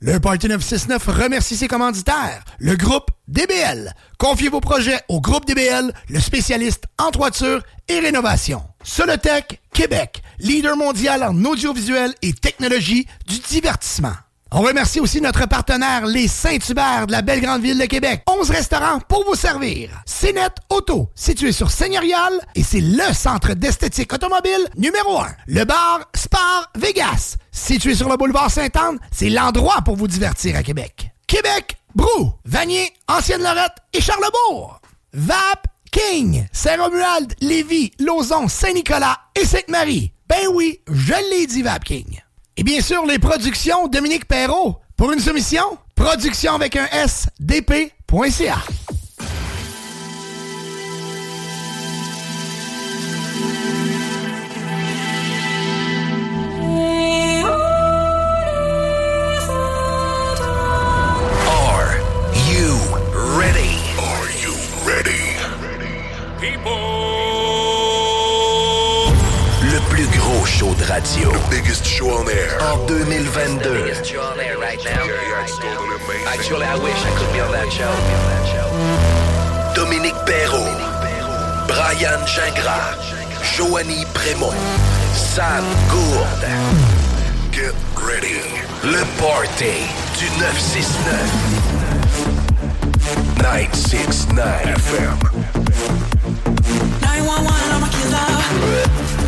Le Parti 969 remercie ses commanditaires, le groupe DBL. Confiez vos projets au groupe DBL, le spécialiste en toiture et rénovation. Solotech Québec, leader mondial en audiovisuel et technologie du divertissement. On remercie aussi notre partenaire, les Saint-Hubert de la belle grande ville de Québec. 11 restaurants pour vous servir. CNET Auto, situé sur Seigneurial, et c'est le centre d'esthétique automobile numéro 1. Le bar Spar Vegas, situé sur le boulevard Sainte-Anne, c'est l'endroit pour vous divertir à Québec. Québec, Brou, Vanier, Ancienne-Lorette et Charlebourg. VAP King, Saint-Romuald, Lévis, Lauson, Saint-Nicolas et Sainte-Marie. Ben oui, je l'ai dit VAP King. Et bien sûr, les productions Dominique Perrault. Pour une soumission, production avec un S. show de radio. The biggest show on air. En 2022. Actually, I wish I could be on that show. Dominique Perrault. Brian Gingras. Joanny Prémont. Sam Gourde. Get ready. Le party du 969. 969 FM. 911, I'm a killer.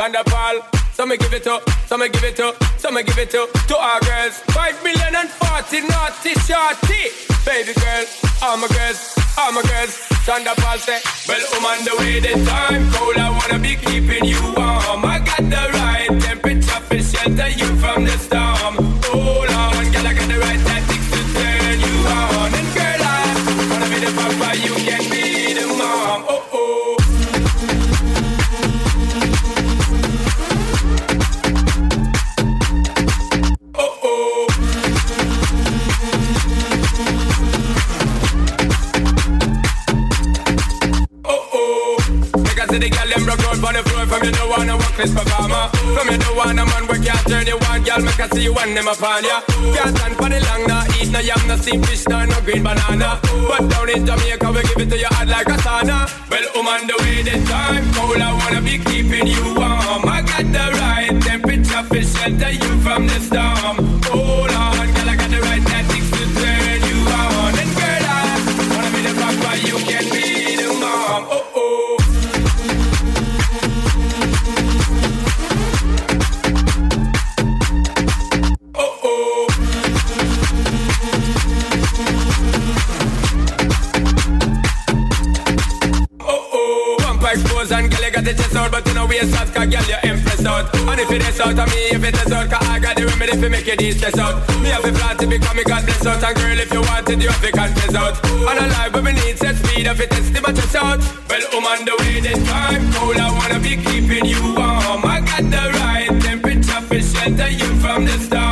Paul. Some me give it up, some me give it up, some me give it up to our girls. Five million and forty naughty shorty. Baby girl, all my girls, all my girls. Paul say, Well, I'm on the way, the time cold. I wanna be keeping you warm. I got the right temperature for shelter you from the storm. From you don't wanna work this performer From you don't wanna man work can't turn you on Girl make I see you when them upon ya. Can't stand for the long nah Eat no yam, no steamed fish, no, no green banana. But down in Jamaica we give it to you hot like a sauna. Well, I'm on the way the time cold I wanna be keeping you warm. I got the right temperature for shelter you from the storm stress out, but you know we out, cause girl, you impress out. And if it is out of me, if it is out, cause I got the remedy if make you distress out. Me have a plan to become a God bless out, and girl, if you want it, you have to confess out. And a life where we need set speed, if it is the my chest out. Well, I'm on the way this time, cold, I wanna be keeping you warm. I got the right temperature for shelter you from the storm.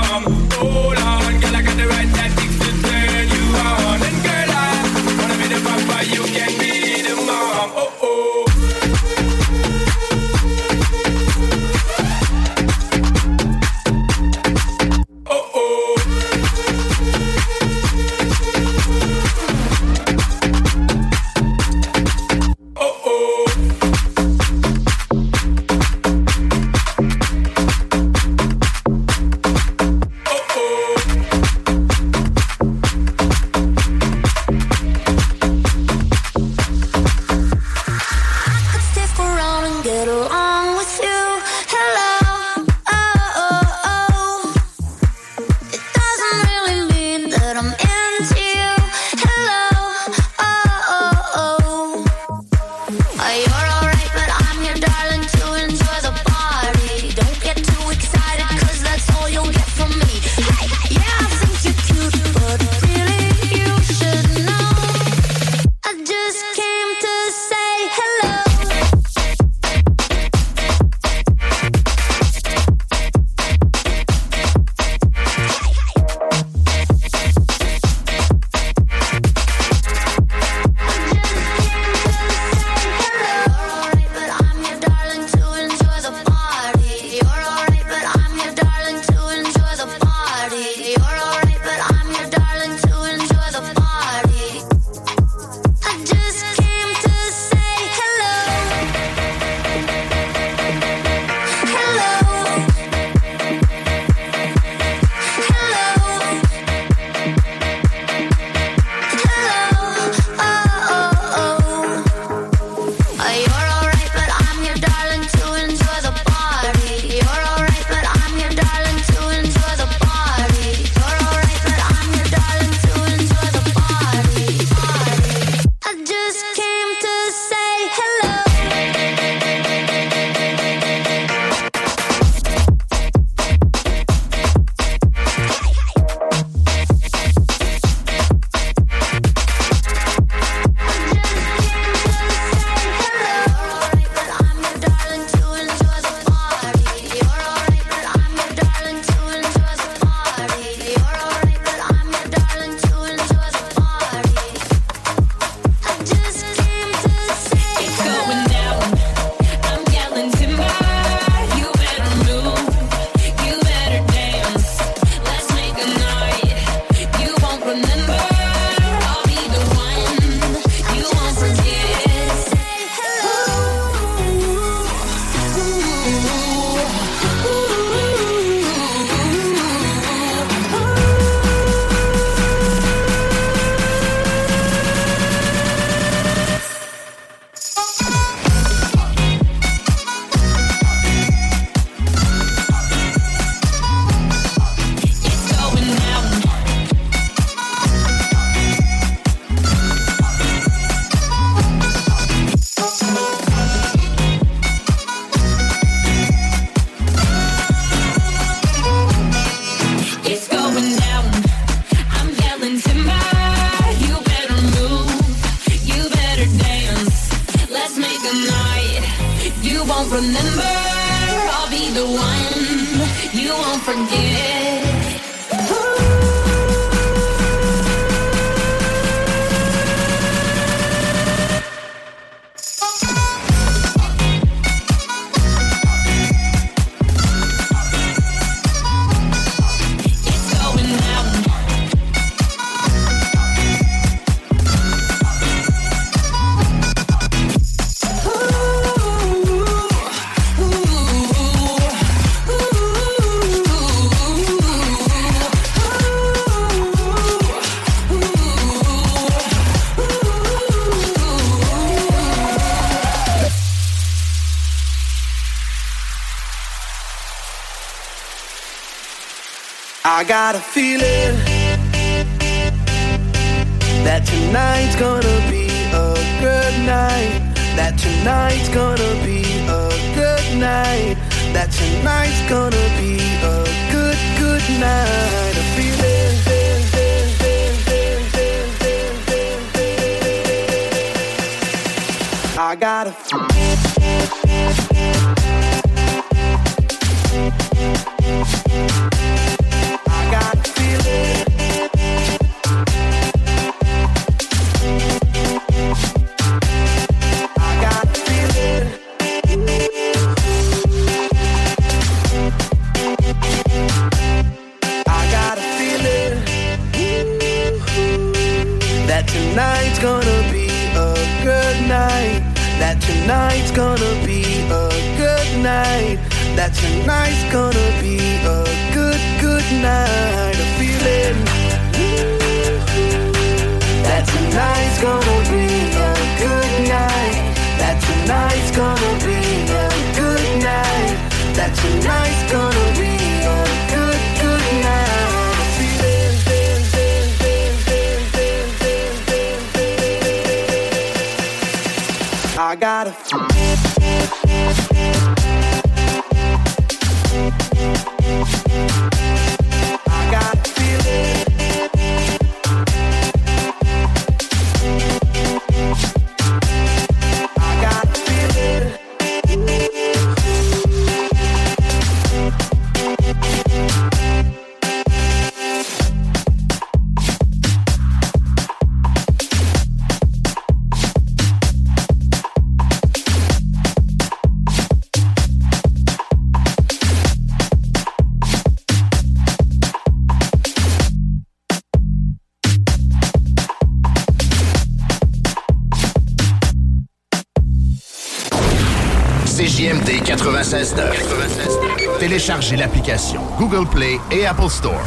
Google Play et Apple Store.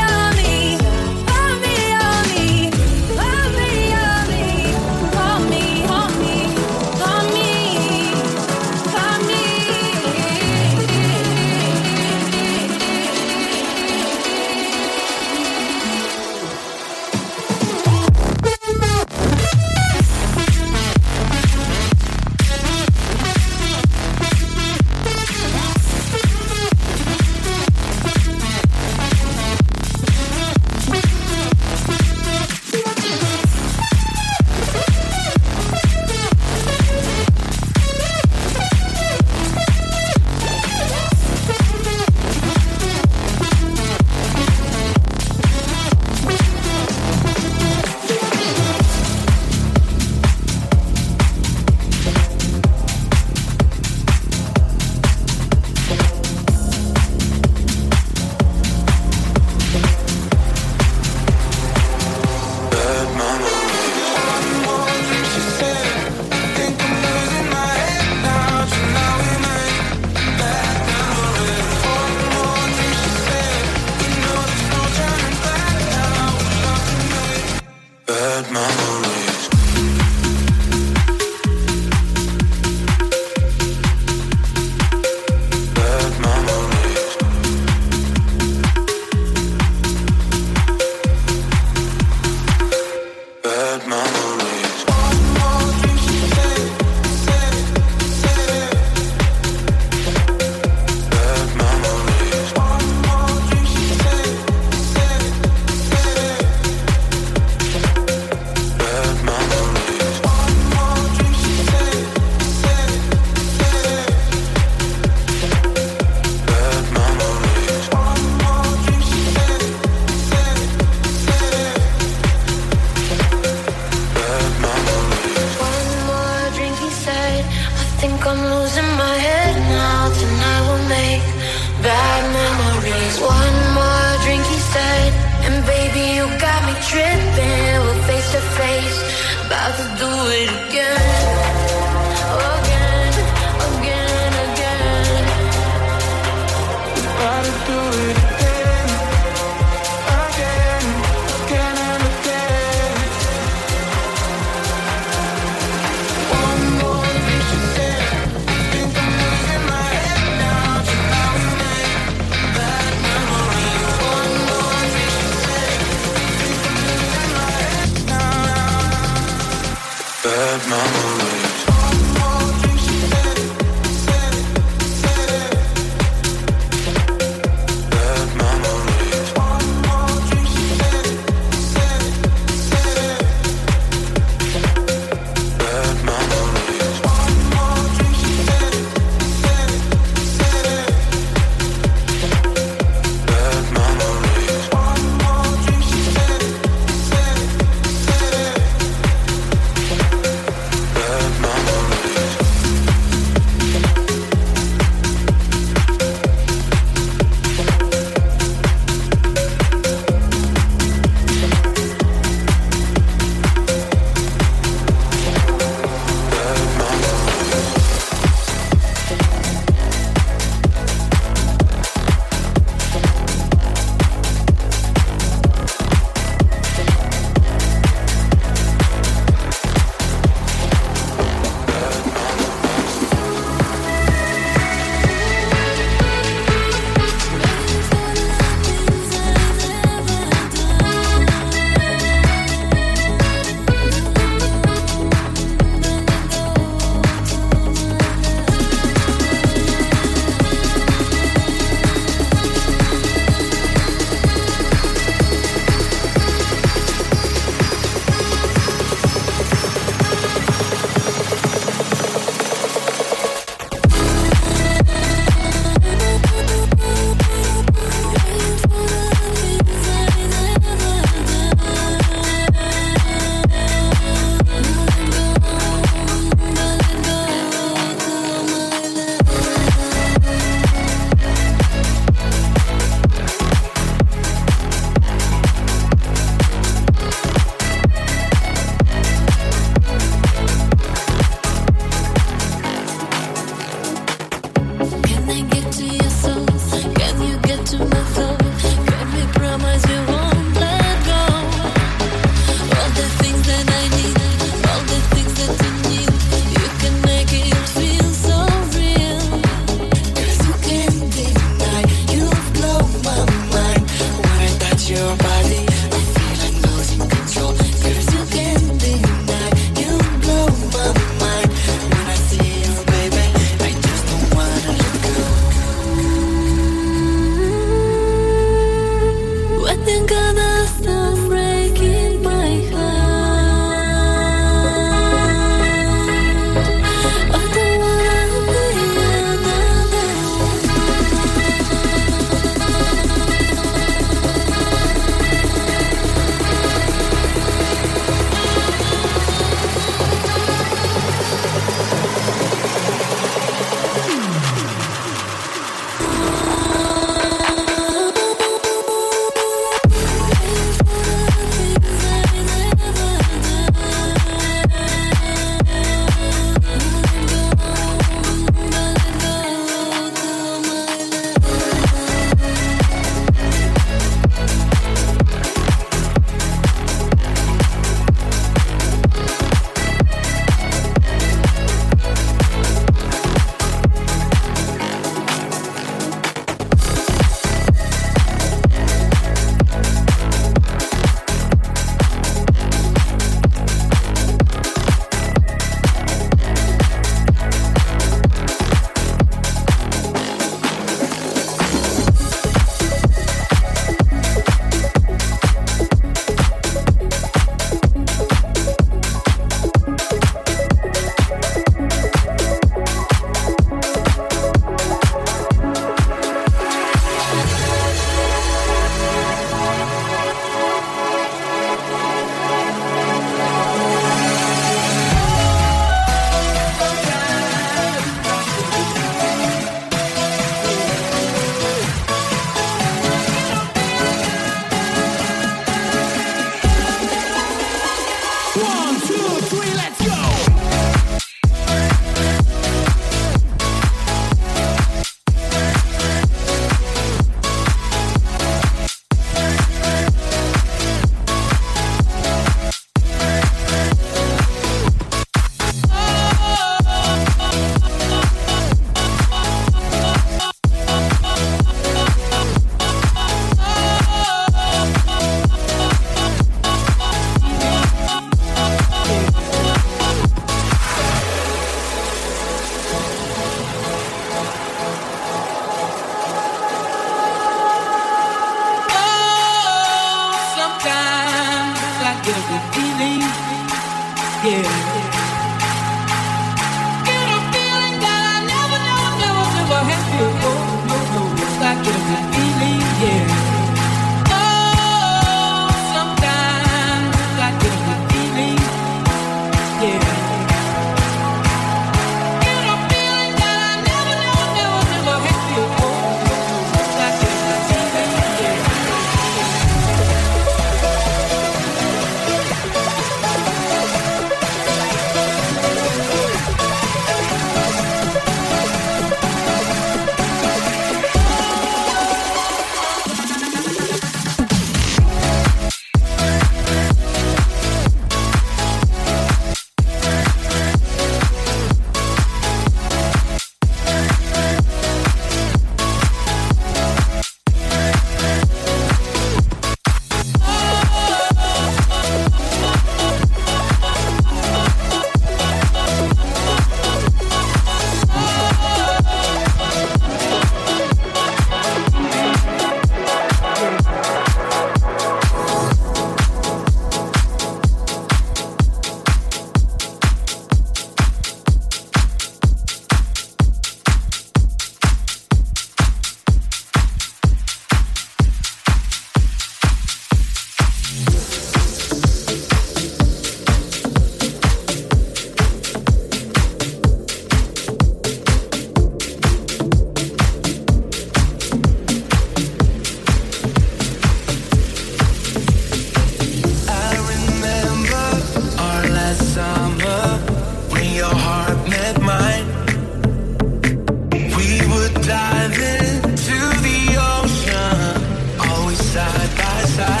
my side.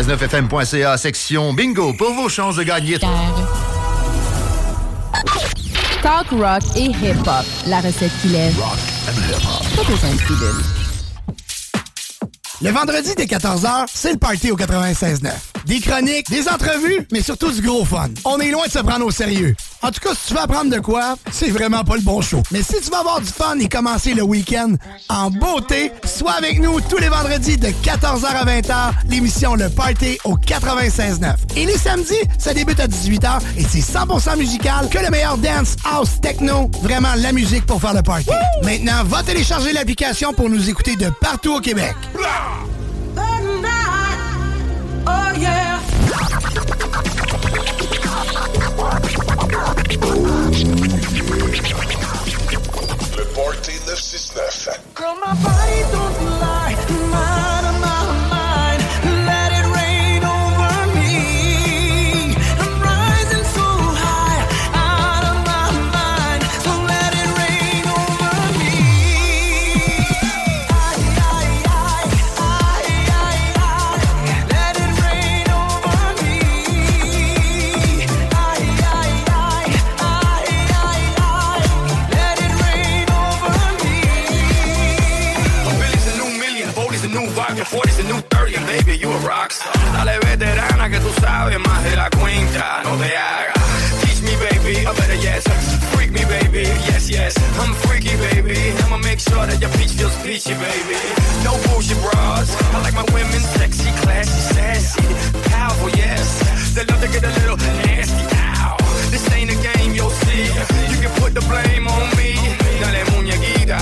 969fm.ca, section bingo, pour vos chances de gagner. Talk rock et hip-hop. La recette qui lève. Rock and hip-hop. Pas besoin de pilule. Le vendredi dès 14h, c'est le party au 96.9. Des chroniques, des entrevues, mais surtout du gros fun. On est loin de se prendre au sérieux. En tout cas, si tu veux apprendre de quoi, c'est vraiment pas le bon show. Mais si tu veux avoir du fun et commencer le week-end en beauté, sois avec nous tous les vendredis de 14h à 20h, l'émission Le Party au 96.9. Et les samedis, ça débute à 18h et c'est 100% musical que le meilleur dance, house, techno, vraiment la musique pour faire le party. Maintenant, va télécharger l'application pour nous écouter de partout au Québec. Party 969. Girl, my body don't sabes más de la cuenta, no te hagas. Teach me, baby, or better yes, freak me, baby, yes, yes. I'm freaky, baby, I'ma make sure that your peach feels peachy, baby. No bullshit bras, I like my women sexy, classy, sassy, powerful, yes. They love to get a little nasty, ow. This ain't a game, you'll see. You can put the blame on me. Dale muñequita,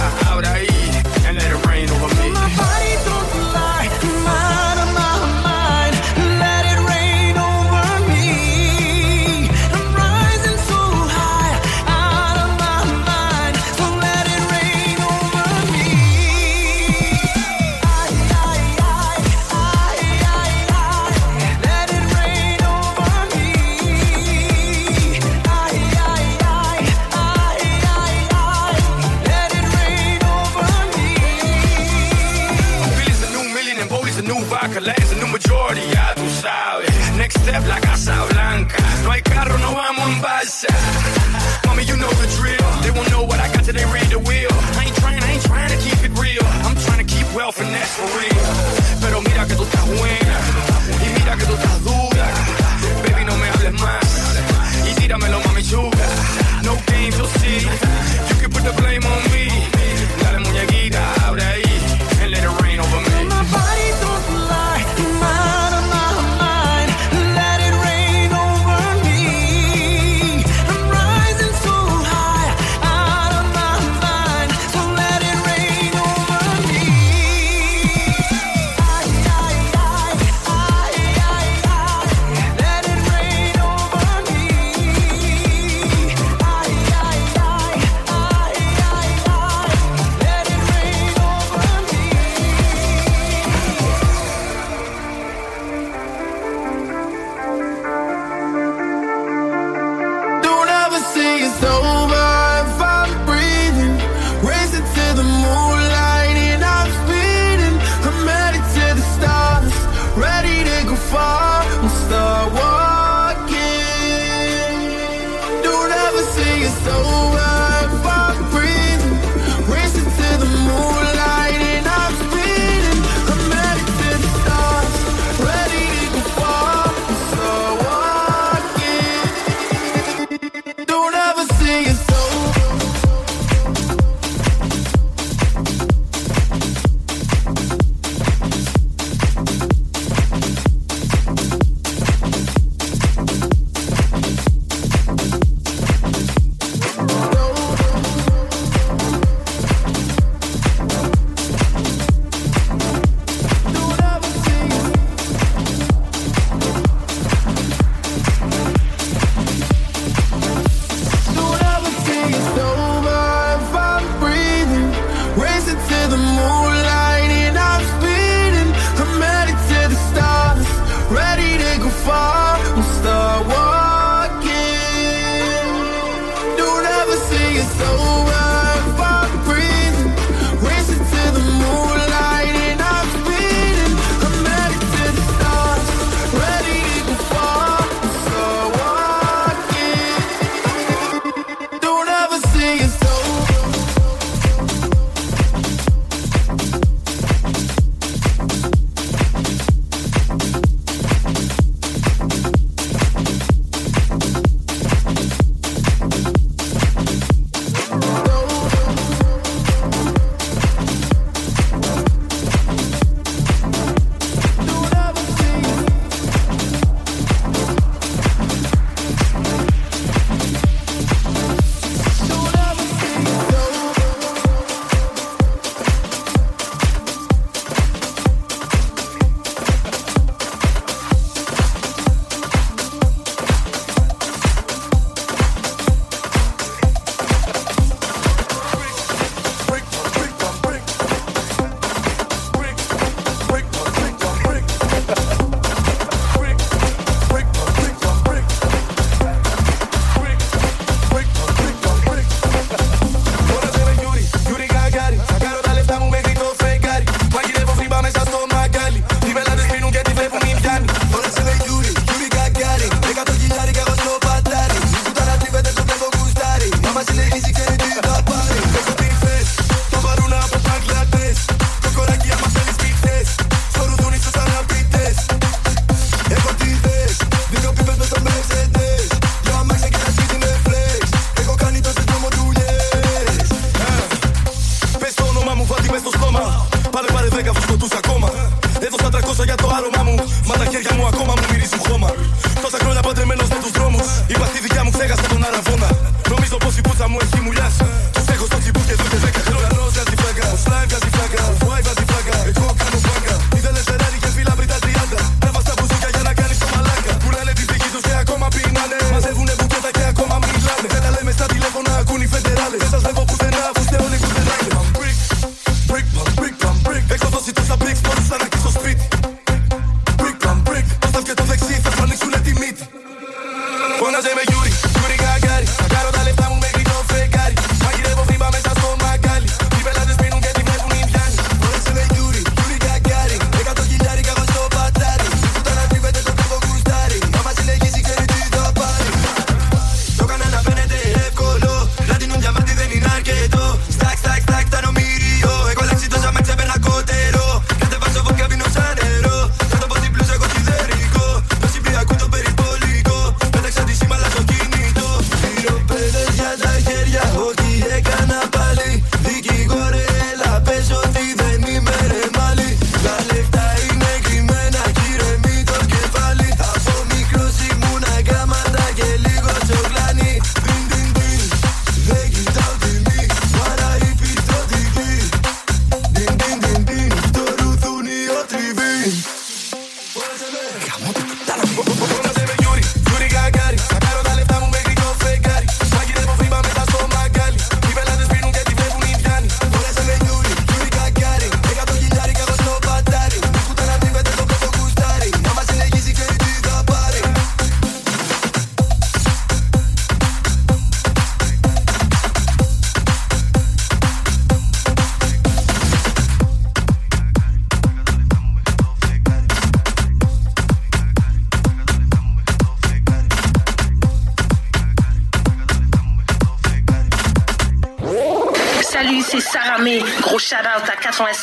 vamos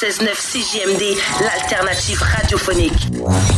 96.9 CJMD, l'alternative radiophonique.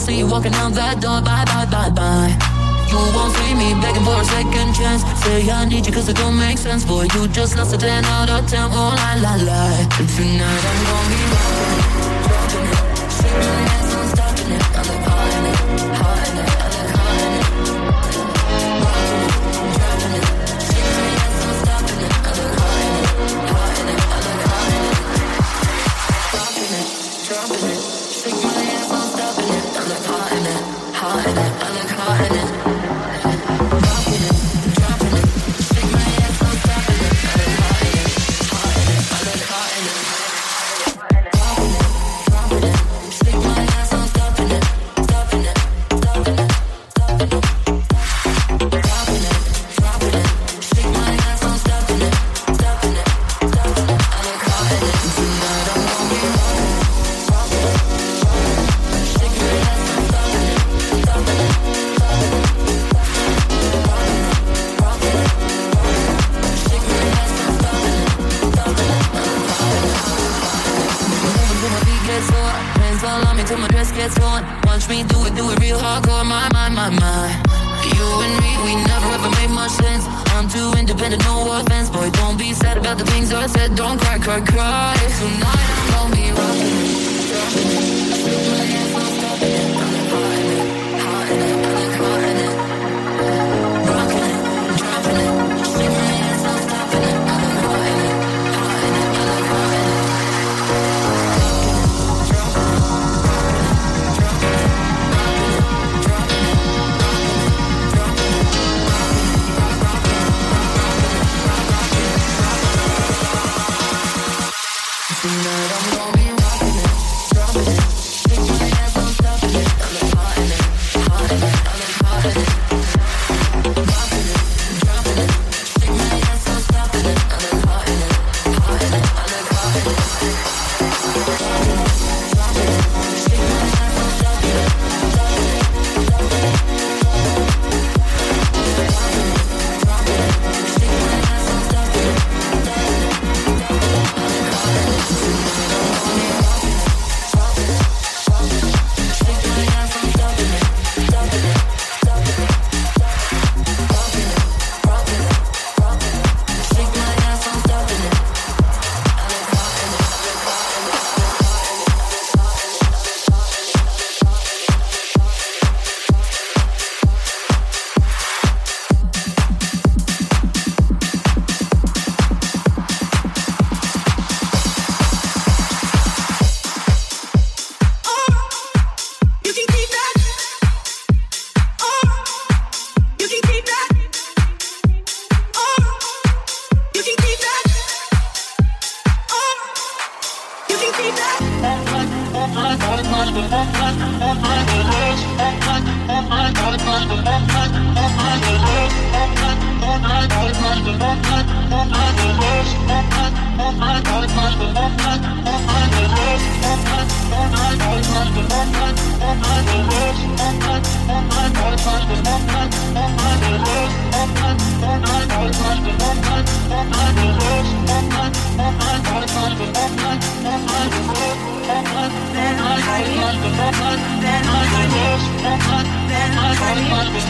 see you walking out that door. Bye, bye, bye, bye. You won't see me begging for a second chance. Say I need you cause it don't make sense. Boy, you just lost a 10 out of 10. Oh, la, la, la. Tonight I'm gonna be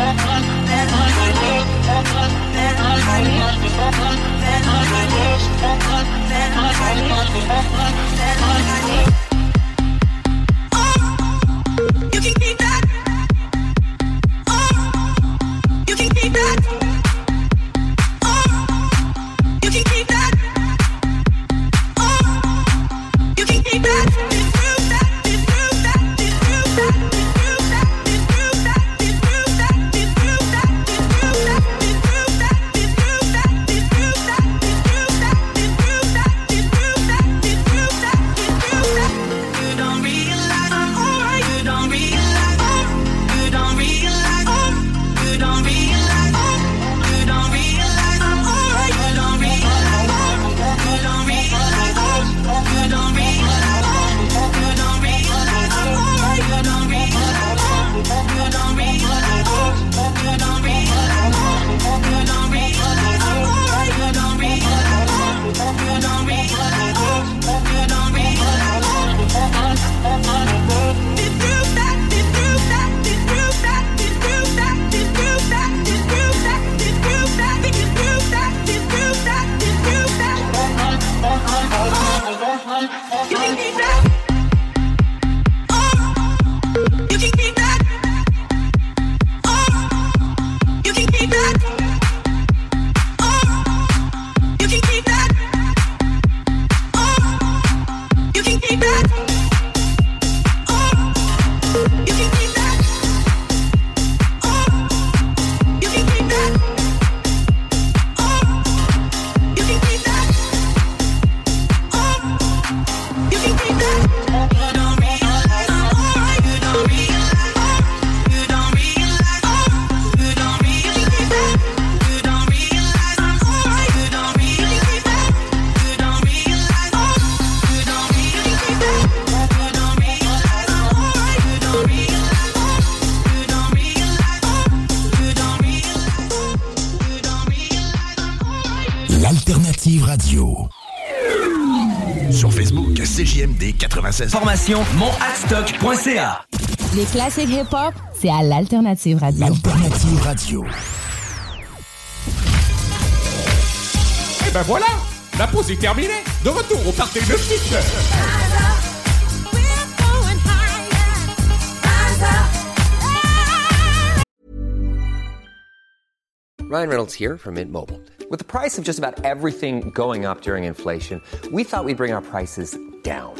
Then I 96. Formation monadstock.ca. Les classiques hip-hop, c'est à l'Alternative Radio. Alternative Radio. Et ben voilà, la pause est terminée. De retour au party de musique. Ryan Reynolds here from Mint Mobile. With the price of just about everything going up during inflation, we thought we'd bring our prices down.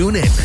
Sur TuneIn.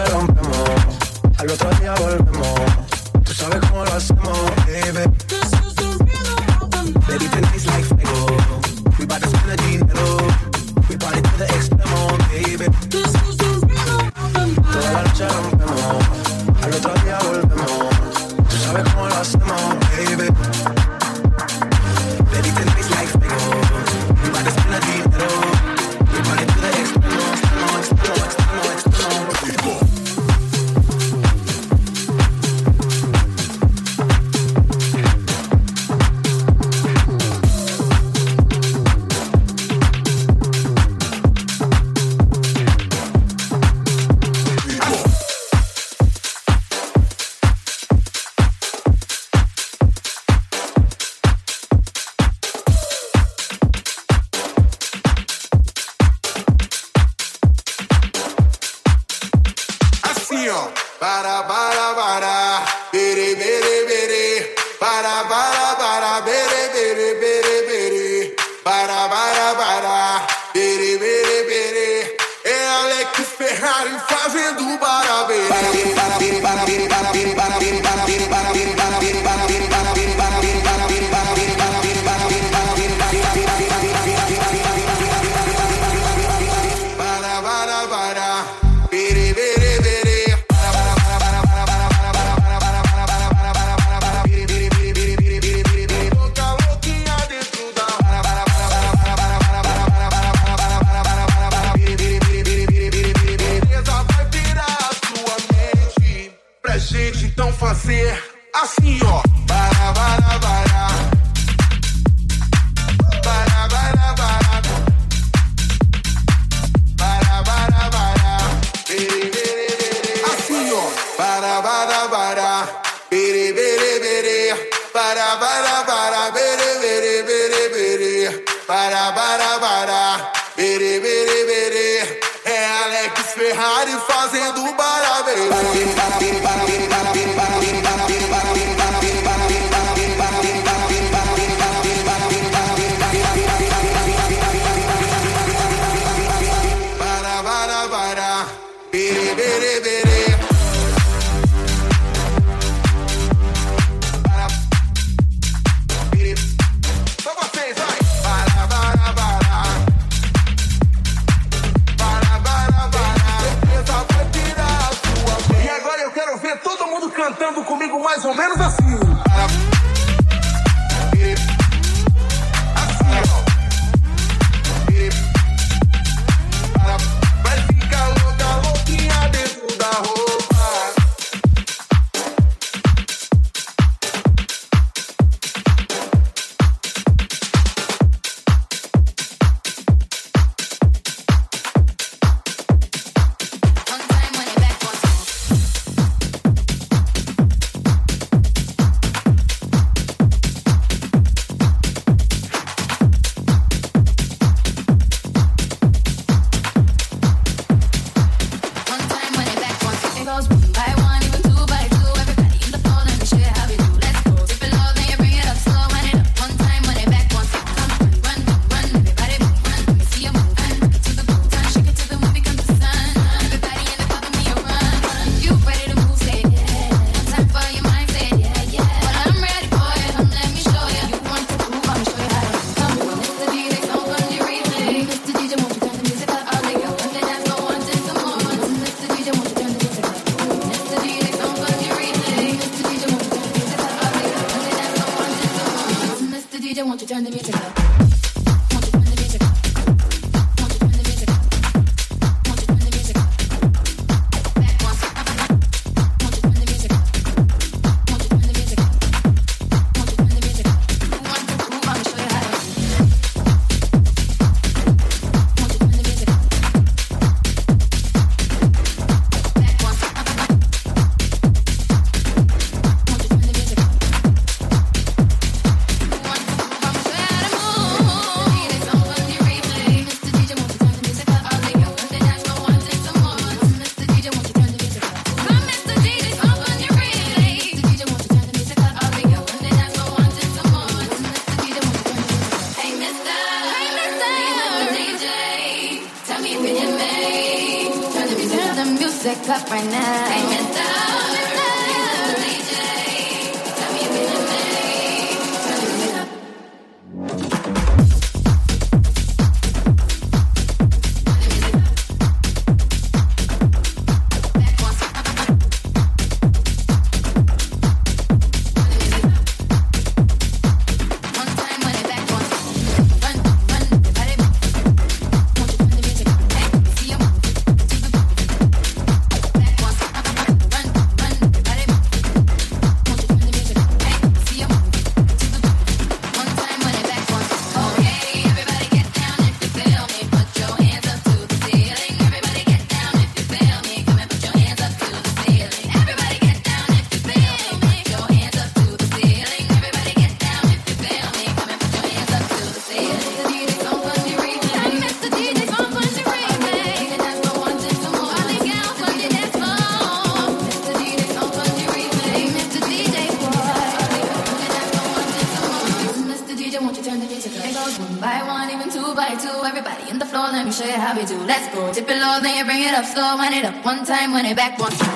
noche rompemos. Al otro día volvemos. go, run it up one time, run it back one time.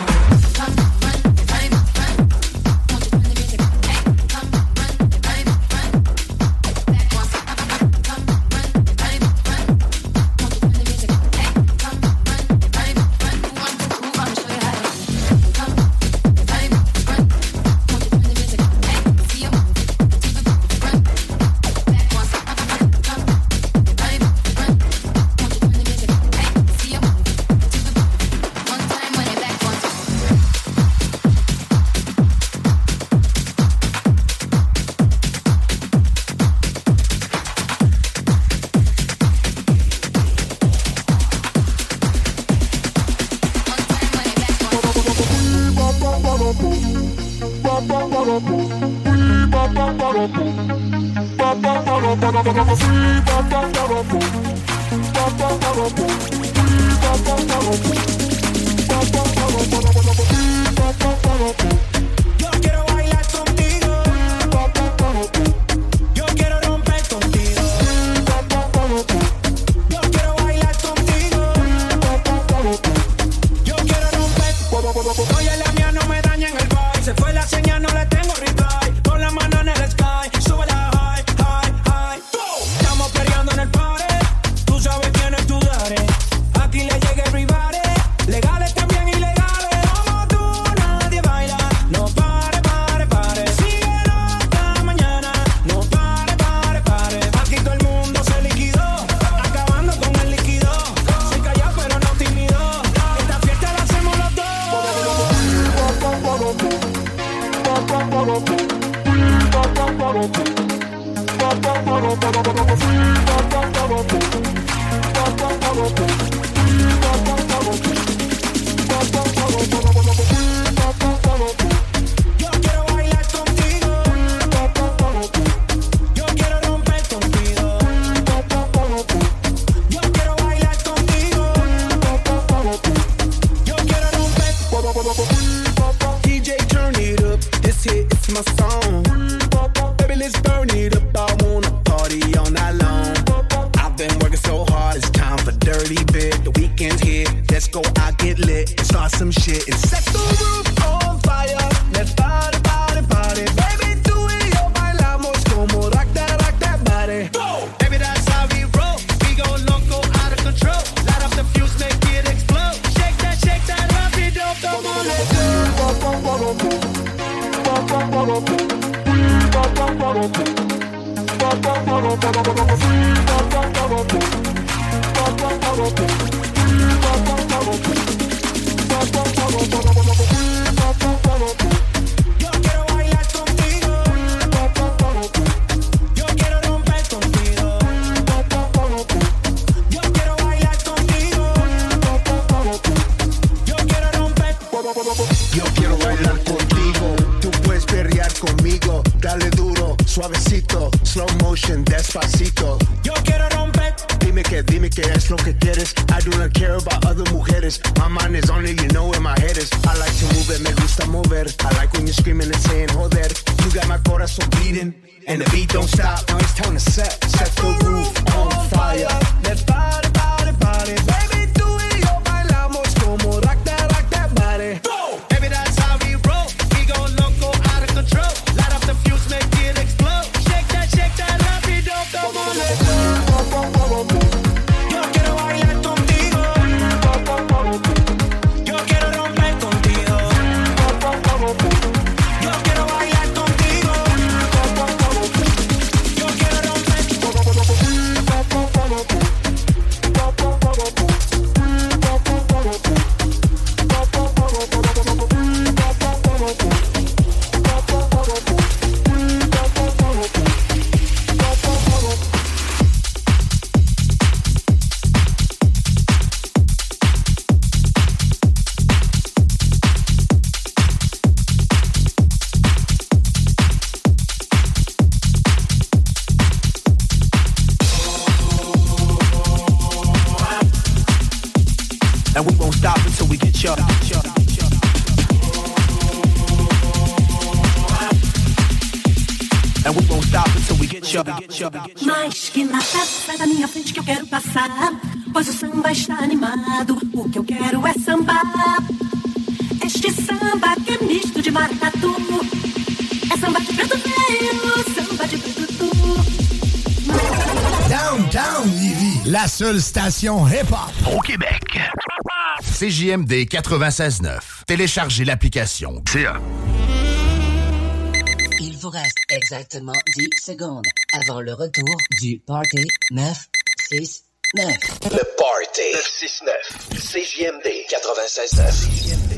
station hip-hop au Québec. CJMD 96.9. Téléchargez l'application Il vous reste exactement 10 secondes avant le retour du Party 969. Le Party 969. CJMD 96.9.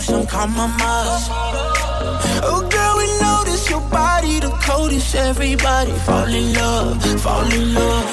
off my compromise. Oh, girl, we notice your body the coldest. Everybody fall in love, fall in love.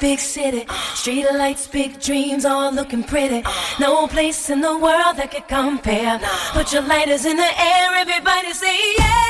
big city. Street lights, big dreams, all looking pretty. No place in the world that could compare. Put your lighters in the air, everybody say yeah.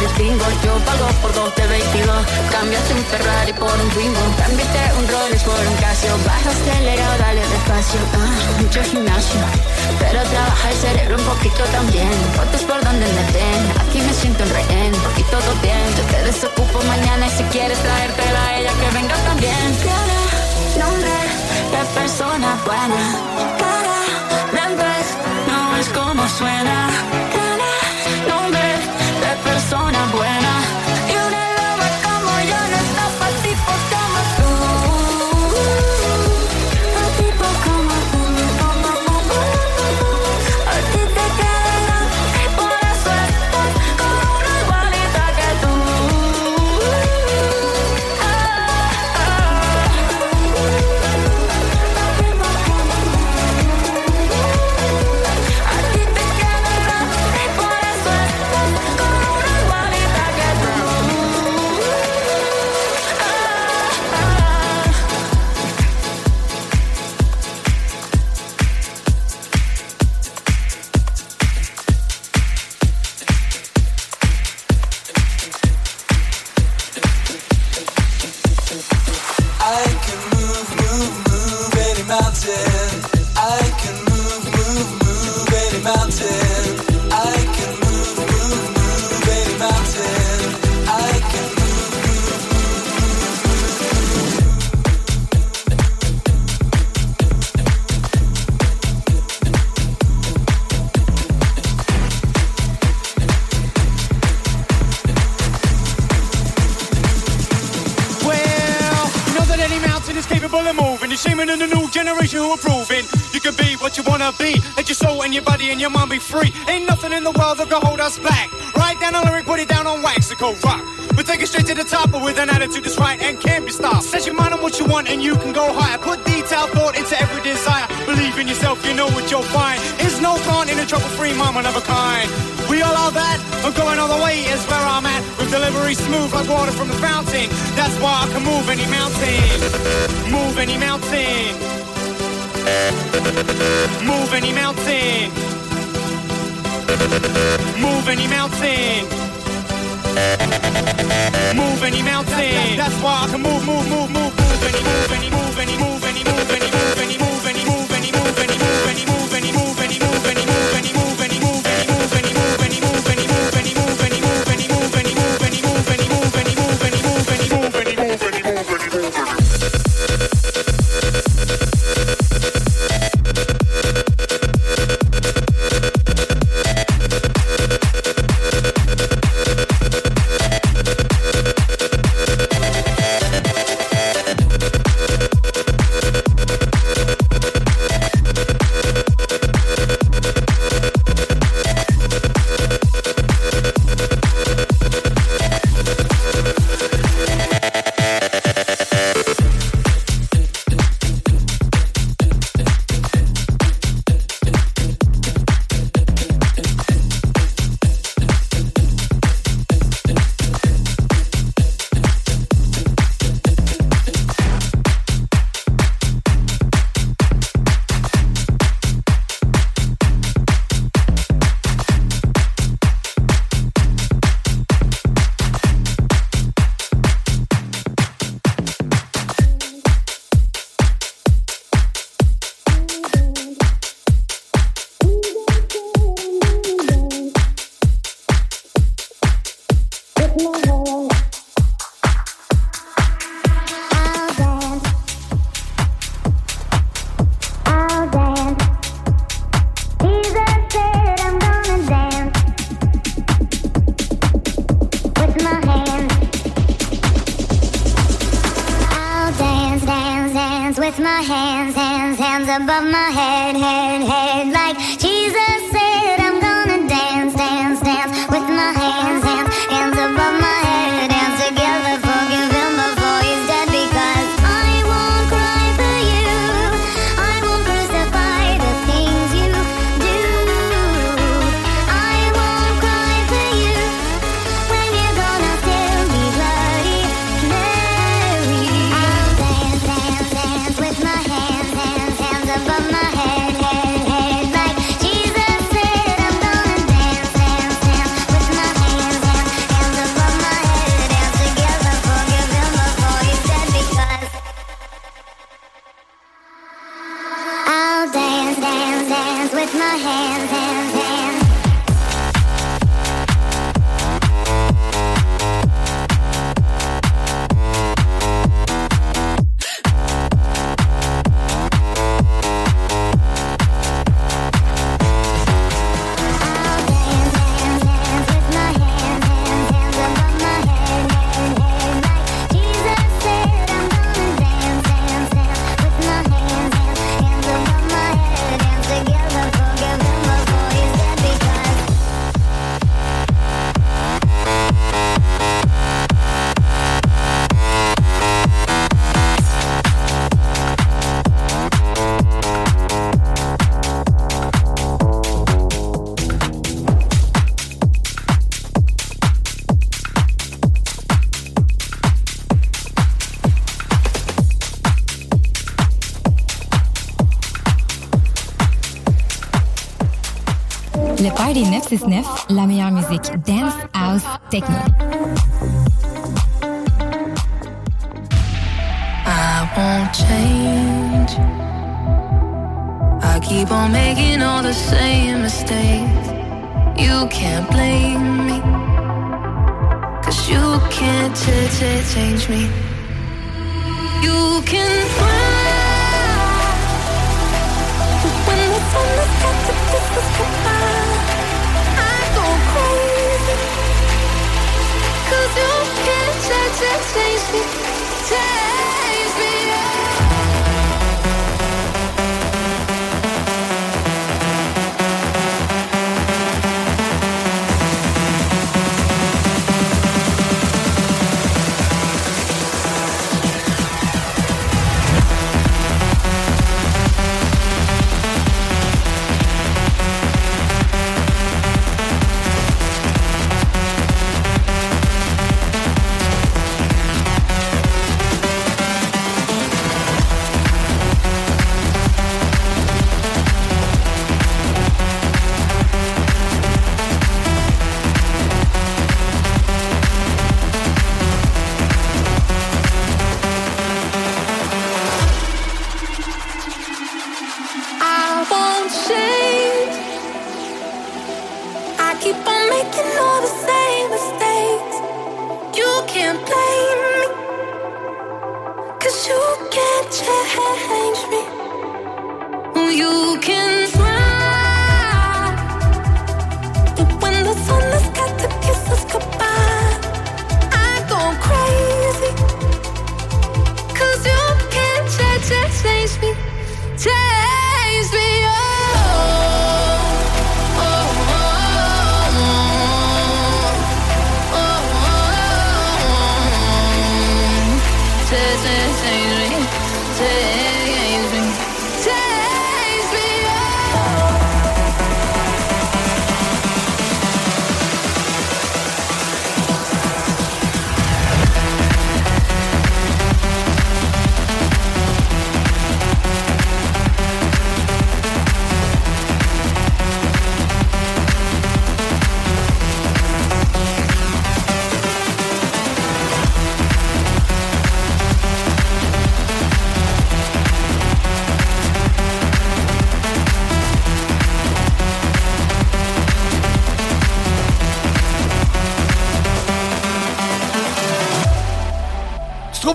Distingo. Yo pago por dos de 22. Cambiaste un Ferrari por un Twingo. Cambiaste un Rolex por un Casio. Baja acelerado, dale despacio. Ah, mucho gimnasio. Pero trabaja el cerebro un poquito también. Fotos por donde me den. Aquí me siento en rehén. Y todo bien. Yo te desocupo mañana y si quieres traértela a ella que venga también. Tiene nombre de persona buena. Claramente no es como suena. Set your mind on what you want and you can go higher. Put detailed thought into every desire. Believe in yourself, you know what you'll find. Is no con in a trouble-free mind, one of a kind. We all are that. I'm going all the way is where I'm at. With delivery smooth like water from the fountain. That's why I can move any mountain. Move any mountain. Move any mountain. Move any mountain. Move any mountain. That's why I can move, move, move, move, move any, move any, move any, move any, move any, move 969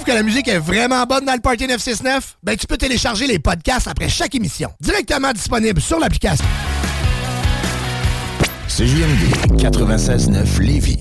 que la musique est vraiment bonne dans le Party 969? Ben, tu peux télécharger les podcasts après chaque émission. Directement disponible sur l'application. CJMD 96.9 Lévis.